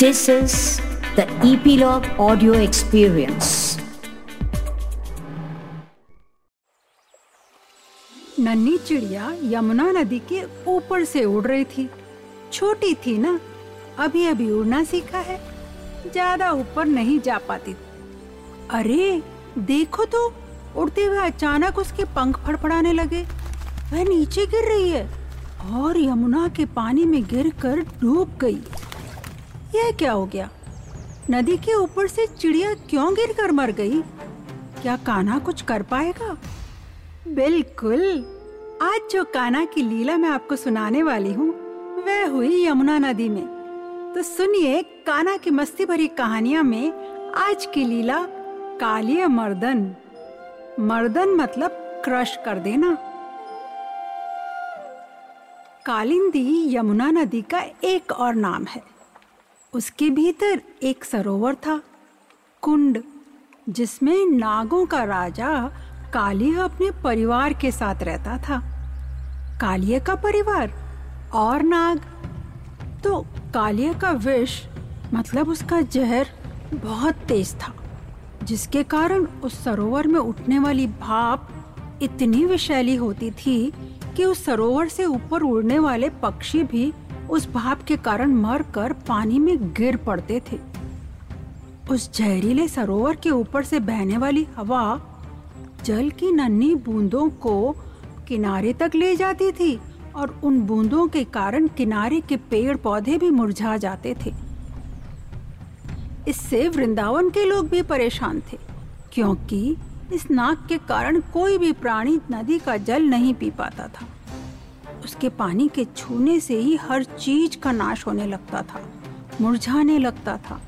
This is the Epilogue Audio Experience. नन्ही चिड़िया यमुना नदी के ऊपर से उड़ रही थी। छोटी थी ना, अभी अभी उड़ना सीखा है। ज़्यादा ऊपर नहीं जा पाती। अरे, देखो तो उड़ते हुए अचानक उसके पंख फड़फड़ाने लगे। वह नीचे गिर रही है और यमुना के पानी में गिरकर डूब गई। यह क्या हो गया? नदी के ऊपर से चिड़िया क्यों गिरकर मर गई? क्या कान्हा कुछ कर पाएगा? बिल्कुल। आज जो कान्हा की लीला मैं आपको सुनाने वाली हूँ, वह हुई यमुना नदी में। तो सुनिए कान्हा की मस्ती भरी कहानियाँ में आज की लीला कालिय मर्दन। मर्दन मतलब क्रश कर देना। कालिंदी यमुना नदी का एक और नाम है। उसके भीतर एक सरोवर था, कुंड, जिसमें नागों का राजा कालिया अपने परिवार के साथ रहता था। कालिया का परिवार और नाग। तो कालिया का विष मतलब उसका जहर, बहुत तेज था, जिसके कारण उस सरोवर में उठने वाली भाप इतनी विषैली होती थी कि उस सरोवर से ऊपर उड़ने वाले पक्षी भी उस भाप के कारण मर कर पानी में गिर पड़ते थे। उस जहरीले सरोवर के ऊपर से बहने वाली हवा जल की नन्ही बूंदों को किनारे तक ले जाती थी और उन बूंदों के कारण किनारे के पेड़ पौधे भी मुरझा जाते थे। इससे वृंदावन के लोग भी परेशान थे, क्योंकि इस नाक के कारण कोई भी प्राणी नदी का जल नहीं पी पाता था। उसके पानी के छूने से ही हर चीज़ का नाश होने लगता था, मुरझाने लगता था।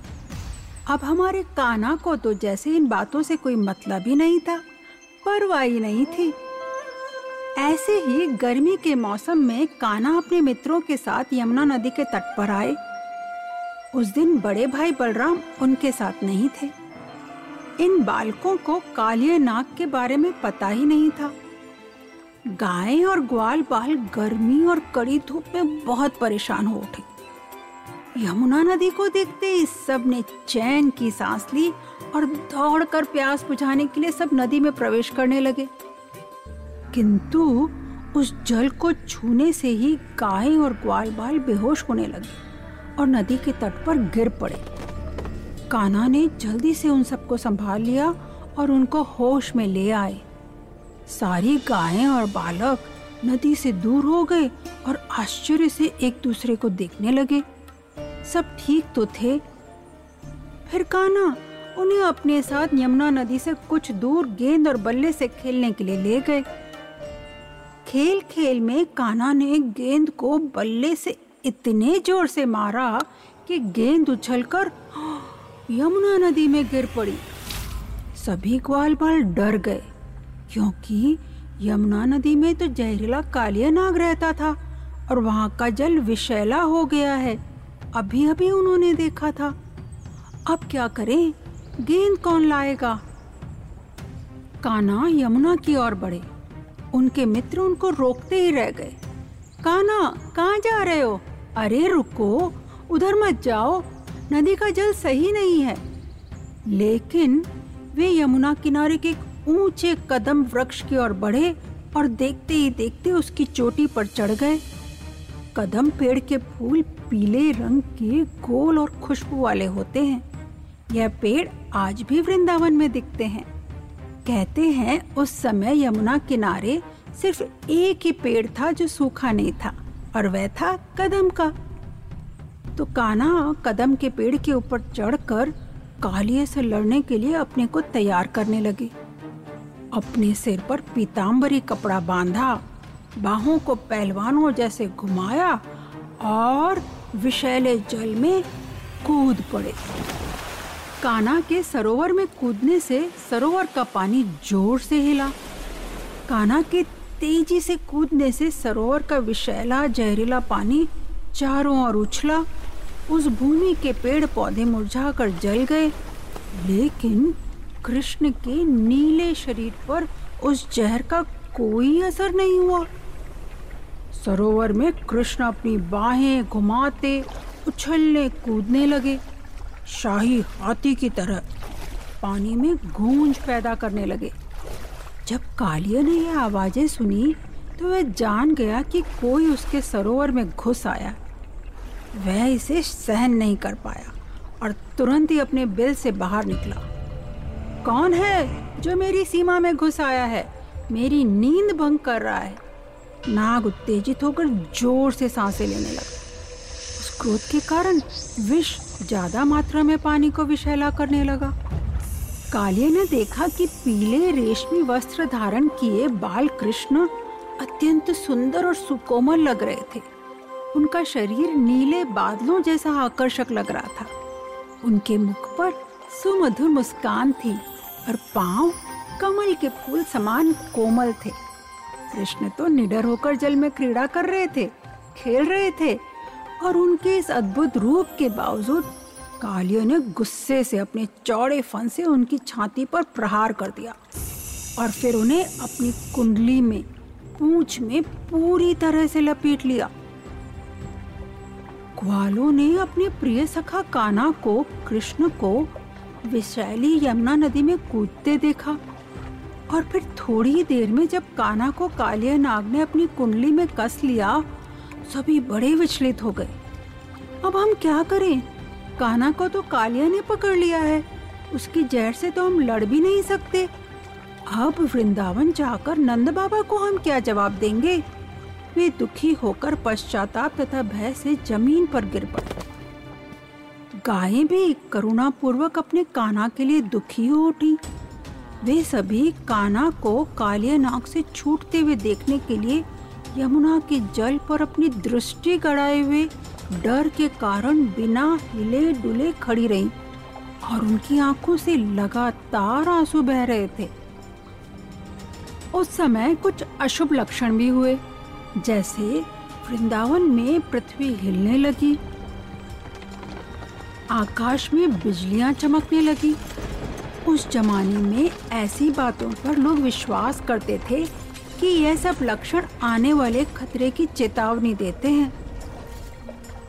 अब हमारे काना को तो जैसे इन बातों से कोई मतलब ही नहीं था, परवाह नहीं थी। ऐसे ही गर्मी के मौसम में काना अपने मित्रों के साथ यमुना नदी के तट पर आए। उस दिन बड़े भाई बलराम उनके साथ नहीं थे। इन बालकों को कालिया नाग के बारे में पता ही नहीं था। गाय और ग्वाल बाल गर्मी और कड़ी धूप में बहुत परेशान हो उठे। यमुना नदी को देखते ही सबने चैन की सांस ली और दौड़कर प्यास बुझाने के लिए सब नदी में प्रवेश करने लगे। किंतु उस जल को छूने से ही गाय और ग्वाल बाल बेहोश होने लगे और नदी के तट पर गिर पड़े। कान्हा ने जल्दी से उन सबको संभाल लिया और उनको होश में ले आए। सारी गायें और बालक नदी से दूर हो गए और आश्चर्य से एक दूसरे को देखने लगे। सब ठीक तो थे। फिर काना उन्हें अपने साथ यमुना नदी से कुछ दूर गेंद और बल्ले से खेलने के लिए ले गए। खेल खेल में काना ने गेंद को बल्ले से इतने ज़ोर से मारा कि गेंद उछलकर यमुना नदी में गिर पड़ी। सभी ग्वाल बाल डर गए। क्योंकि यमुना नदी में तो जहरीला कालिया नाग रहता था और वहाँ का जल विषैला हो गया है। अभी अभी उन्होंने देखा था। अब क्या करें? गेंद कौन लाएगा? काना यमुना की ओर बढ़े। उनके मित्र उनको रोकते ही रह गए। काना कहाँ जा रहे हो? अरे, रुको। उधर मत जाओ। नदी का जल सही नहीं है। लेकिन वे यमुना किनारे के ऊँचे कदम वृक्ष की ओर बढ़े और देखते ही देखते उसकी चोटी पर चढ़ गए। कदम पेड़ के फूल पीले रंग के गोल और खुशबू वाले होते हैं। यह पेड़ आज भी वृंदावन में दिखते हैं। कहते हैं उस समय यमुना किनारे सिर्फ़ एक ही पेड़ था जो सूखा नहीं था और वह था कदम का। तो काना कदम के पेड़ के ऊपर चढ़कर कालिए से लड़ने के लिए अपने को तैयार करने लगे। अपने सिर पर पीताम्बरी कपड़ा बांधा, बाहों को पहलवानों जैसे घुमाया और विषैले जल में कूद पड़े। काना के सरोवर में कूदने से सरोवर का पानी ज़ोर से हिला। काना के तेज़ी से कूदने से सरोवर का विषैला जहरीला पानी चारों ओर उछला। उस भूमि के पेड़ पौधे मुरझाकर जल गए, लेकिन कृष्ण के नीले शरीर पर उस जहर का कोई असर नहीं हुआ। सरोवर में कृष्ण अपनी बाहें घुमाते, उछलने, कूदने लगे। शाही हाथी की तरह पानी में गूंज पैदा करने लगे। जब कालिया ने यह आवाज़ें सुनी तो वह जान गया कि कोई उसके सरोवर में घुस आया। वह इसे सहन नहीं कर पाया और तुरंत ही अपने बिल से बाहर निकला। कौन है जो मेरी सीमा में घुस आया है? मेरी नींद भंग कर रहा है। नाग उत्तेजित होकर ज़ोर से साँसें लेने लगा। उस क्रोध के कारण विष ज़्यादा मात्रा में पानी को विषैला करने लगा। कालिया ने देखा कि पीले रेशमी वस्त्र धारण किए बाल कृष्ण अत्यंत सुंदर और सुकोमल लग रहे थे। उनका शरीर नीले बादलों जैसा आकर्षक लग रहा था। उनके मुख पर सुमधुर मुस्कान थी। और पाँव कमल के फूल समान कोमल थे। कृष्ण तो निडर होकर जल में क्रीड़ा कर रहे थे, खेल रहे थे और उनके इस अद्भुत रूप के बावजूद कालियों ने गुस्से से अपने चौड़े फन से उनकी छाती पर प्रहार कर दिया और फिर उन्हें अपनी कुंडली में, पूंछ में पूरी तरह से लपेट लिया। ग्वालों ने अपने प्रिय सखा काना को, कृष्ण को विशैली यमुना नदी में कूदते देखा और फिर थोड़ी ही देर में जब काना को कालिया नाग ने अपनी कुंडली में कस लिया, सभी बड़े विचलित हो गए। अब हम क्या करें? काना को तो कालिया ने पकड़ लिया है। उसकी जहर से तो हम लड़ भी नहीं सकते। अब वृंदावन जाकर नंद बाबा को हम क्या जवाब देंगे? वे दुखी होकर पश्चाताप तथा भय से ज़मीन पर गिर पड़े। गायें भी करुणा पूर्वक अपने काना के लिए दुखी हो उठी। वे सभी काना को कालिया नाग से छूटते हुए देखने के लिए यमुना के जल पर अपनी दृष्टि गड़ाए हुए डर के कारण बिना हिले डुले खड़ी रहीं और उनकी आँखों से लगातार आँसू बह रहे थे। उस समय कुछ अशुभ लक्षण भी हुए, जैसे वृंदावन में पृथ्वी हिलने लगी। आकाश में बिजलियाँ चमकने लगी। उस जमाने में ऐसी बातों पर लोग विश्वास करते थे कि यह सब लक्षण आने वाले खतरे की चेतावनी देते हैं।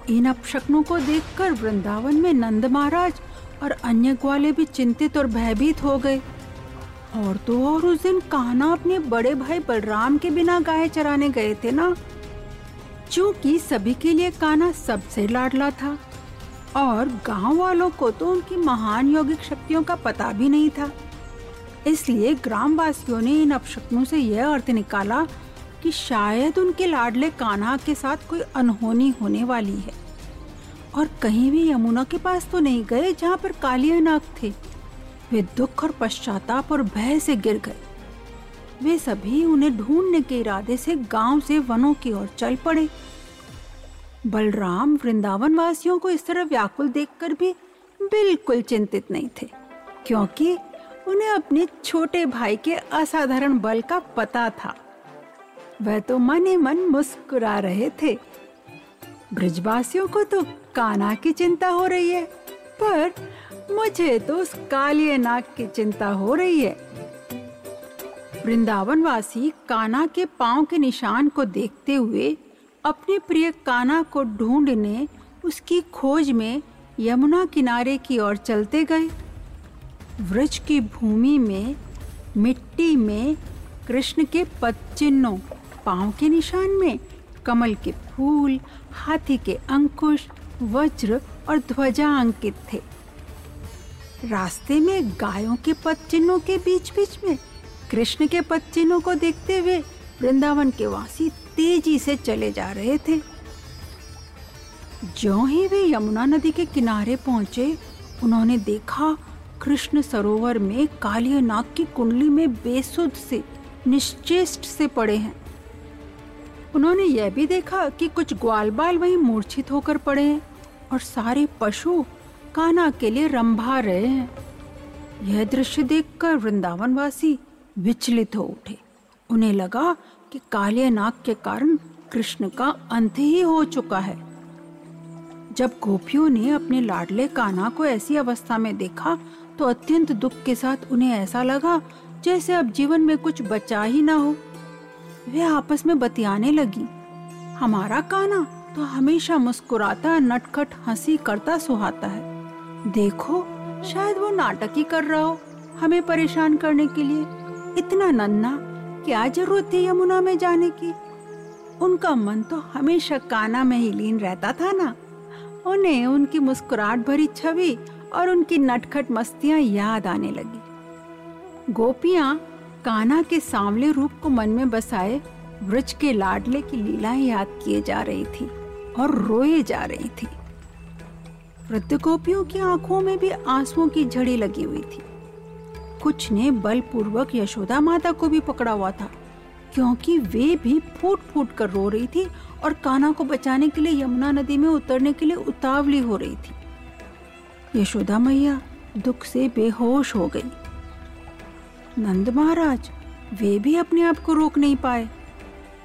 इन अपशक्नों को देखकर वृंदावन में नंद महाराज और अन्य ग्वाले भी चिंतित और भयभीत हो गए। और तो और उस दिन कान्हा अपने बड़े भाई बलराम के बिना गाय चराने गए थे ना? क्योंकि सभी के लिए कान्हा सबसे लाडला था। और गाँव वालों को तो उनकी महान यौगिक शक्तियों का पता भी नहीं था। इसलिए ग्रामवासियों ने इन अपशक्नों से यह अर्थ निकाला कि शायद उनके लाडले कान्हा के साथ कोई अनहोनी होने वाली है। और कहीं भी यमुना के पास तो नहीं गए जहाँ पर कालिया नाग थे। वे दुख और पश्चाताप और भय से गिर गए। वे सभी उन्हें ढूँढने के इरादे से गाँव से वनों की ओर चल पड़े। बलराम वृंदावन वासियों को इस तरह व्याकुल देखकर भी बिल्कुल चिंतित नहीं थे, क्योंकि उन्हें अपने छोटे भाई के असाधारण बल का पता था। वह तो मन ही मन मुस्कुरा रहे थे। ब्रजवासियों को तो काना की चिंता हो रही है, पर मुझे तो उस कालिए नाग की चिंता हो रही है। वृंदावन वासी काना के पाँव के निशान को देखते हुए अपने प्रिय काना को ढूँढने उसकी खोज में यमुना किनारे की ओर चलते गए। वृक्ष की भूमि में, मिट्टी में, कृष्ण के पद चिन्हों, पाँव के निशान में, कमल के फूल, हाथी के अंकुश, वज्र और ध्वजा अंकित थे। रास्ते में गायों के पद चिन्हों के बीच बीच में, कृष्ण के पद चिन्हों को देखते हुए वृंदावन के वासी तेज़ी से चले जा रहे थे। जो ही वे यमुना नदी के किनारे पहुँचे, उन्होंने देखा कृष्ण सरोवर में कालिया नाग की कुंडली में बेसुध से, निश्चेष्ट से पड़े हैं। उन्होंने यह भी देखा कि कुछ ग्वाल बाल वहीं मूर्छित होकर पड़े हैं और सारे पशु काना के लिए रंभा रहे हैं। यह दृश्य देखकर वृंदावन वासी विचलित हो उठे। उन्हें लगा कि काले नाग के कारण कृष्ण का अंत ही हो चुका है। जब गोपियों ने अपने लाडले कान्हा को ऐसी अवस्था में देखा तो अत्यंत दुख के साथ उन्हें ऐसा लगा जैसे अब जीवन में कुछ बचा ही ना हो। वे आपस में बतियाने लगी, हमारा काना तो हमेशा मुस्कुराता, नटखट, हँसी करता, सुहाता है। देखो, शायद वो नाटक ही कर रहा हो हमें परेशान करने के लिए। इतना नन्ना क्या ज़रूरत थी यमुना में जाने की? उनका मन तो हमेशा काना में ही लीन रहता था ना। उन्हें उनकी मुस्कुराहट भरी छवि और उनकी नटखट मस्तियाँ याद आने लगी। गोपियाँ काना के सांवले रूप को मन में बसाए ब्रज के लाडले की लीलाएँ याद किए जा रही थी और रोए जा रही थी। वृद्ध गोपियों की आँखों में भी आंसुओं की झड़ी लगी हुई थी। कुछ ने बलपूर्वक यशोदा माता को भी पकड़ा हुआ था, क्योंकि वे भी फूट फूट कर रो रही थी और काना को बचाने के लिए यमुना नदी में उतरने के लिए उतावली हो रही थी। यशोदा मैया दुख से बेहोश हो गई। नंद महाराज, वे भी अपने आप को रोक नहीं पाए।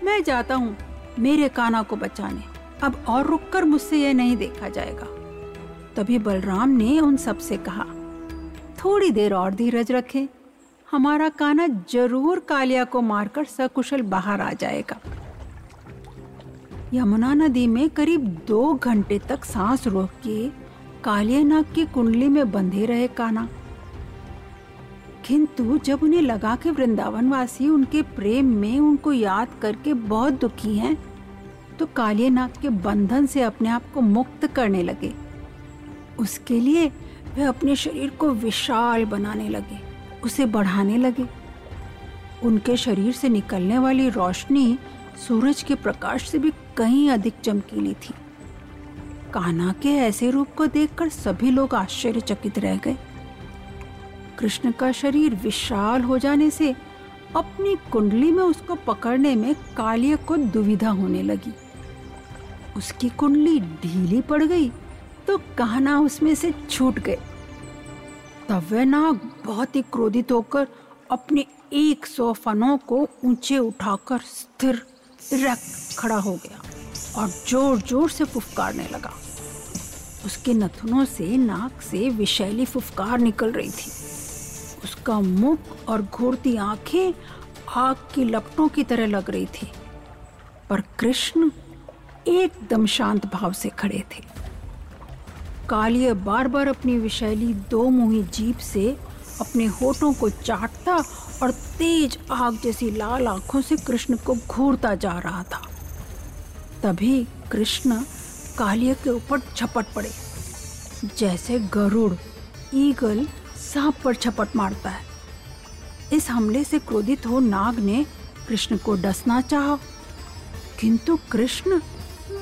मैं जाता हूँ मेरे काना को बचाने। अब और रुककर मुझसे यह नहीं देखा जाएगा। तभी बलराम ने उन सबसे कहा थोड़ी देर और धीरज रखें। हमारा काना ज़रूर कालिया को मारकर सकुशल बाहर आ जाएगा। यमुना नदी में करीब दो घंटे तक सांस रोक के कालिया नाग की कुंडली में बंधे रहे काना किंतु जब उन्हें लगा कि वृंदावन वासी उनके प्रेम में उनको याद करके बहुत दुखी हैं, तो कालिया नाग के बंधन से अपने आप को मुक्त करने लगे। उसके लिए वे अपने शरीर को विशाल बनाने लगे, उसे बढ़ाने लगे। उनके शरीर से निकलने वाली रोशनी सूरज के प्रकाश से भी कहीं अधिक चमकीली थी। कान्हा के ऐसे रूप को देखकर सभी लोग आश्चर्यचकित रह गए। कृष्ण का शरीर विशाल हो जाने से अपनी कुंडली में उसको पकड़ने में कालिय को दुविधा होने लगी। उसकी कुंडली ढीली पड़ गई तो कहना उसमें से छूट गए। तब वह नाग बहुत ही क्रोधित होकर अपने एक सौ फनों को ऊँचे उठाकर स्थिर रख खड़ा हो गया और ज़ोर ज़ोर से फुफकारने लगा। उसके नथुनों से नाक से विशैली फुफकार निकल रही थी। उसका मुख और घूरती आँखें आग की लपटों की तरह लग रही थी, पर कृष्ण एकदम शांत भाव से खड़े थे। कालिय बार बार अपनी विशैली दो मुही जीप से अपने होठों को चाटता और तेज आग जैसी लाल आँखों से कृष्ण को घूरता जा रहा था। तभी कृष्ण कालिया के ऊपर झपट पड़े। जैसे गरुड़, ईगल सांप पर छपट मारता है। इस हमले से क्रोधित हो नाग ने कृष्ण को डसना चाहा। किंतु कृष्ण,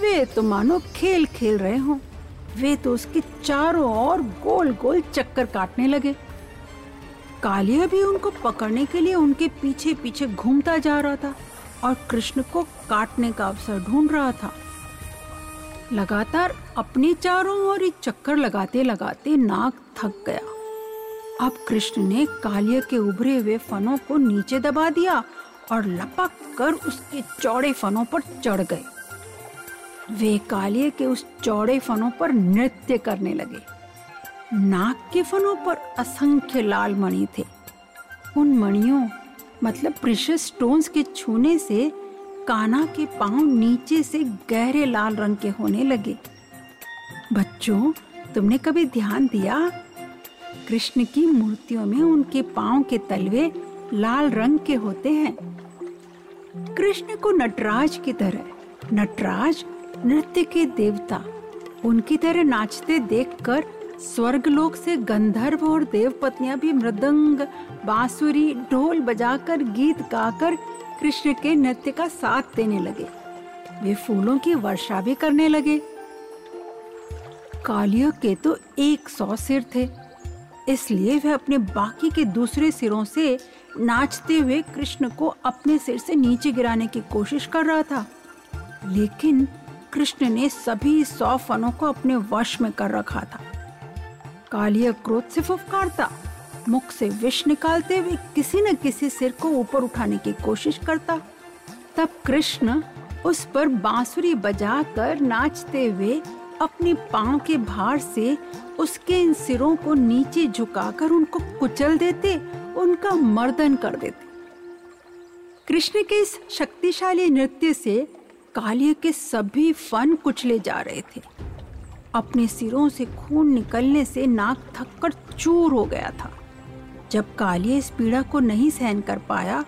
वे तो मानो खेल खेल रहे हों। वे तो उसके चारों ओर गोल गोल चक्कर काटने लगे। कालिया भी उनको पकड़ने के लिए उनके पीछे पीछे घूमता जा रहा था और कृष्ण को काटने का अवसर ढूंढ रहा था। लगातार अपने चारों ओर चक्कर लगाते लगाते नाग थक गया। अब कृष्ण ने कालिया के उभरे हुए फनों को नीचे दबा दिया और लपक कर उसके चौड़े फनों पर चढ़ गए। वे कालिया के उस चौड़े फनों पर नृत्य करने लगे। नाक के फनों पर असंख्य लाल मणि थे। उन मणियों मतलब प्रिशियस स्टोन्स के छूने से काना के पाँव नीचे से गहरे लाल रंग के होने लगे। बच्चों, तुमने कभी ध्यान दिया? कृष्ण की मूर्तियों में उनके पाँव के तलवे लाल रंग के होते हैं। कृष्ण को नटराज की तरह, नटराज नृत्य के देवता। उनकी तरह नाचते देखकर स्वर्गलोक से गंधर्व और देव पत्नियाँ भी मृदंग, बांसुरी, ढोल बजाकर गीत गाकर कृष्ण के नृत्य का साथ देने लगे। वे फूलों की वर्षा भी करने लगे। कालियों के तो एक सौ सिर थे। इसलिए वह अपने बाकी के दूसरे सिरों से नाचते हुए कृष्ण को अपने सिर से नीचे गिराने की कोशिश कर रहा था। लेकिन कृष्ण ने सभी सौ फनों को अपने वश में कर रखा था। कालिया क्रोध से फुफकारता, मुख से विष निकालते हुए किसी न किसी सिर को ऊपर उठाने की कोशिश करता। तब कृष्ण उस पर बांसुरी बजाकर नाचते हुए अपने पाँव के भार से उसके इन सिरों को नीचे झुकाकर उनको कुचल देते, उनका मर्दन कर देते। कृष्ण के इस शक्तिशाली नृत्य से कालिया के सभी फन कुचले जा रहे थे। अपने सिरों से खून निकलने से नाक थककर चूर हो गया था। जब कालिया इस पीड़ा को नहीं सहन कर पाया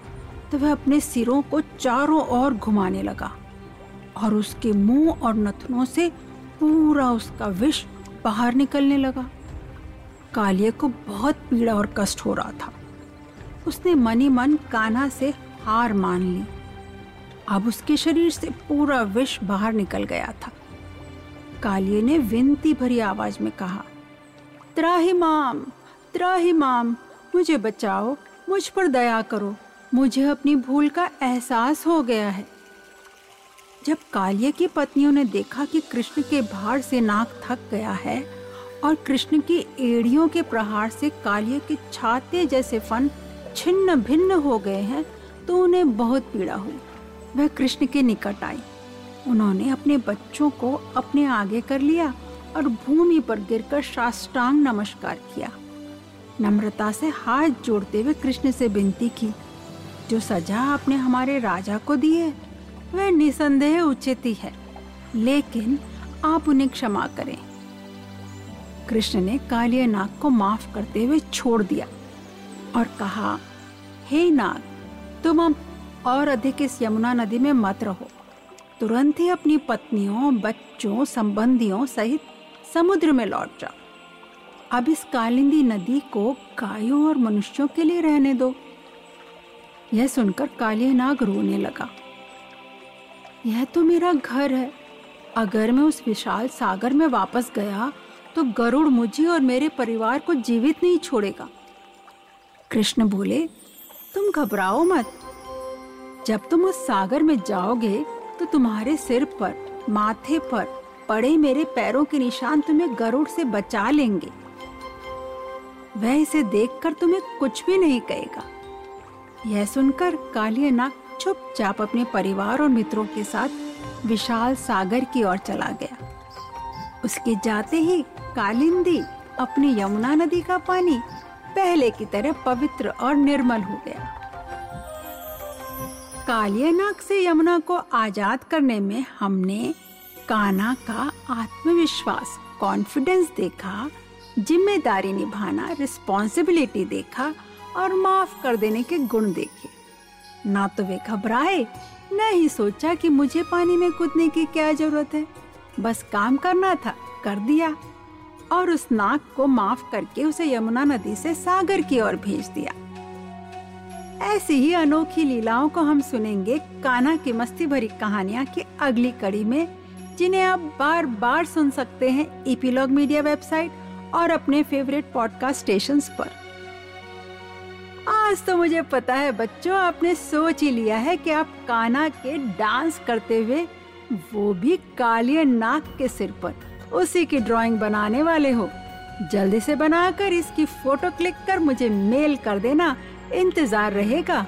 तो वह अपने सिरों को चारों ओर घुमाने लगा और उसके मुँह और नथनों से पूरा उसका विष बाहर निकलने लगा। कालिया को बहुत पीड़ा और कष्ट हो रहा था। उसने मनी मन कान्हा से हार मान ली। अब उसके शरीर से पूरा विष बाहर निकल गया था। कालिए ने विनती भरी आवाज़ में कहा त्राहिमाम त्राहिमाम मुझे बचाओ, मुझ पर दया करो, मुझे अपनी भूल का एहसास हो गया है। जब कालिया की पत्नियों ने देखा कि कृष्ण के भार से नाक थक गया है और कृष्ण की एड़ियों के प्रहार से कालिया के छाते जैसे फन छिन्न भिन्न हो गए हैं तो उन्हें बहुत पीड़ा हुई। वह कृष्ण के निकट आई। उन्होंने अपने बच्चों को अपने आगे कर लिया और भूमि पर गिरकर साष्टांग नमस्कार किया। नम्रता से हाथ जोड़ते हुए कृष्ण से विनती की, जो सजा आपने हमारे राजा को दी है, वह निसंदेह उचित ही है, लेकिन आप उन्हें क्षमा करें। कृष्ण ने कालिया नाग को माफ़ करते हुए छोड़ दिया और कहा, हे नाग, तुम अब और अधिक इस यमुना नदी में मत रहो। तुरंत ही अपनी पत्नियों, बच्चों, संबंधियों सहित समुद्र में लौट जाओ। अब इस कालिंदी नदी को गायों और मनुष्यों के लिए रहने दो। यह सुनकर कालिया नाग रोने लगा। यह तो मेरा घर है। अगर मैं उस विशाल सागर में वापस गया तो गरुड़ मुझे और मेरे परिवार को जीवित नहीं छोड़ेगा। कृष्ण बोले, तुम घबराओ मत। जब तुम उस सागर में जाओगे तो तुम्हारे सिर पर, माथे पर, पड़े मेरे पैरों के निशान तुम्हें गरुड़ से बचा लेंगे। वह इसे देखकर तुम्हें कुछ भी नहीं कहेगा। यह सुनकर कालिया नाग चुपचाप अपने परिवार और मित्रों के साथ विशाल सागर की ओर चला गया। उसके जाते ही कालिंदी अपनी यमुना नदी का पानी पहले की तरह पवित्र और निर्मल हो गया। कालियानाग से यमुना को आज़ाद करने में हमने काना का आत्मविश्वास कॉन्फिडेंस देखा, ज़िम्मेदारी निभाना रिस्पॉन्सिबिलिटी देखा और माफ़ कर देने के गुण देखे। ना तो वे घबराए, न ही सोचा कि मुझे पानी में कूदने की क्या ज़रूरत है। बस काम करना था, कर दिया और उस नाक को माफ़ करके उसे यमुना नदी से सागर की ओर भेज दिया। ऐसी ही अनोखी लीलाओं को हम सुनेंगे काना की मस्ती भरी कहानियाँ की अगली कड़ी में, जिन्हें आप बार बार सुन सकते हैं इपीलॉग मीडिया वेबसाइट और अपने फेवरेट पॉडकास्ट स्टेशन पर। आज तो मुझे पता है बच्चों, आपने सोच ही लिया है कि आप काना के डांस करते हुए वो भी कालिया नाक के सिर पर, उसी की ड्राइंग बनाने वाले हो। जल्दी से बनाकर इसकी फ़ोटो क्लिक कर मुझे मेल कर देना इंतज़ार रहेगा।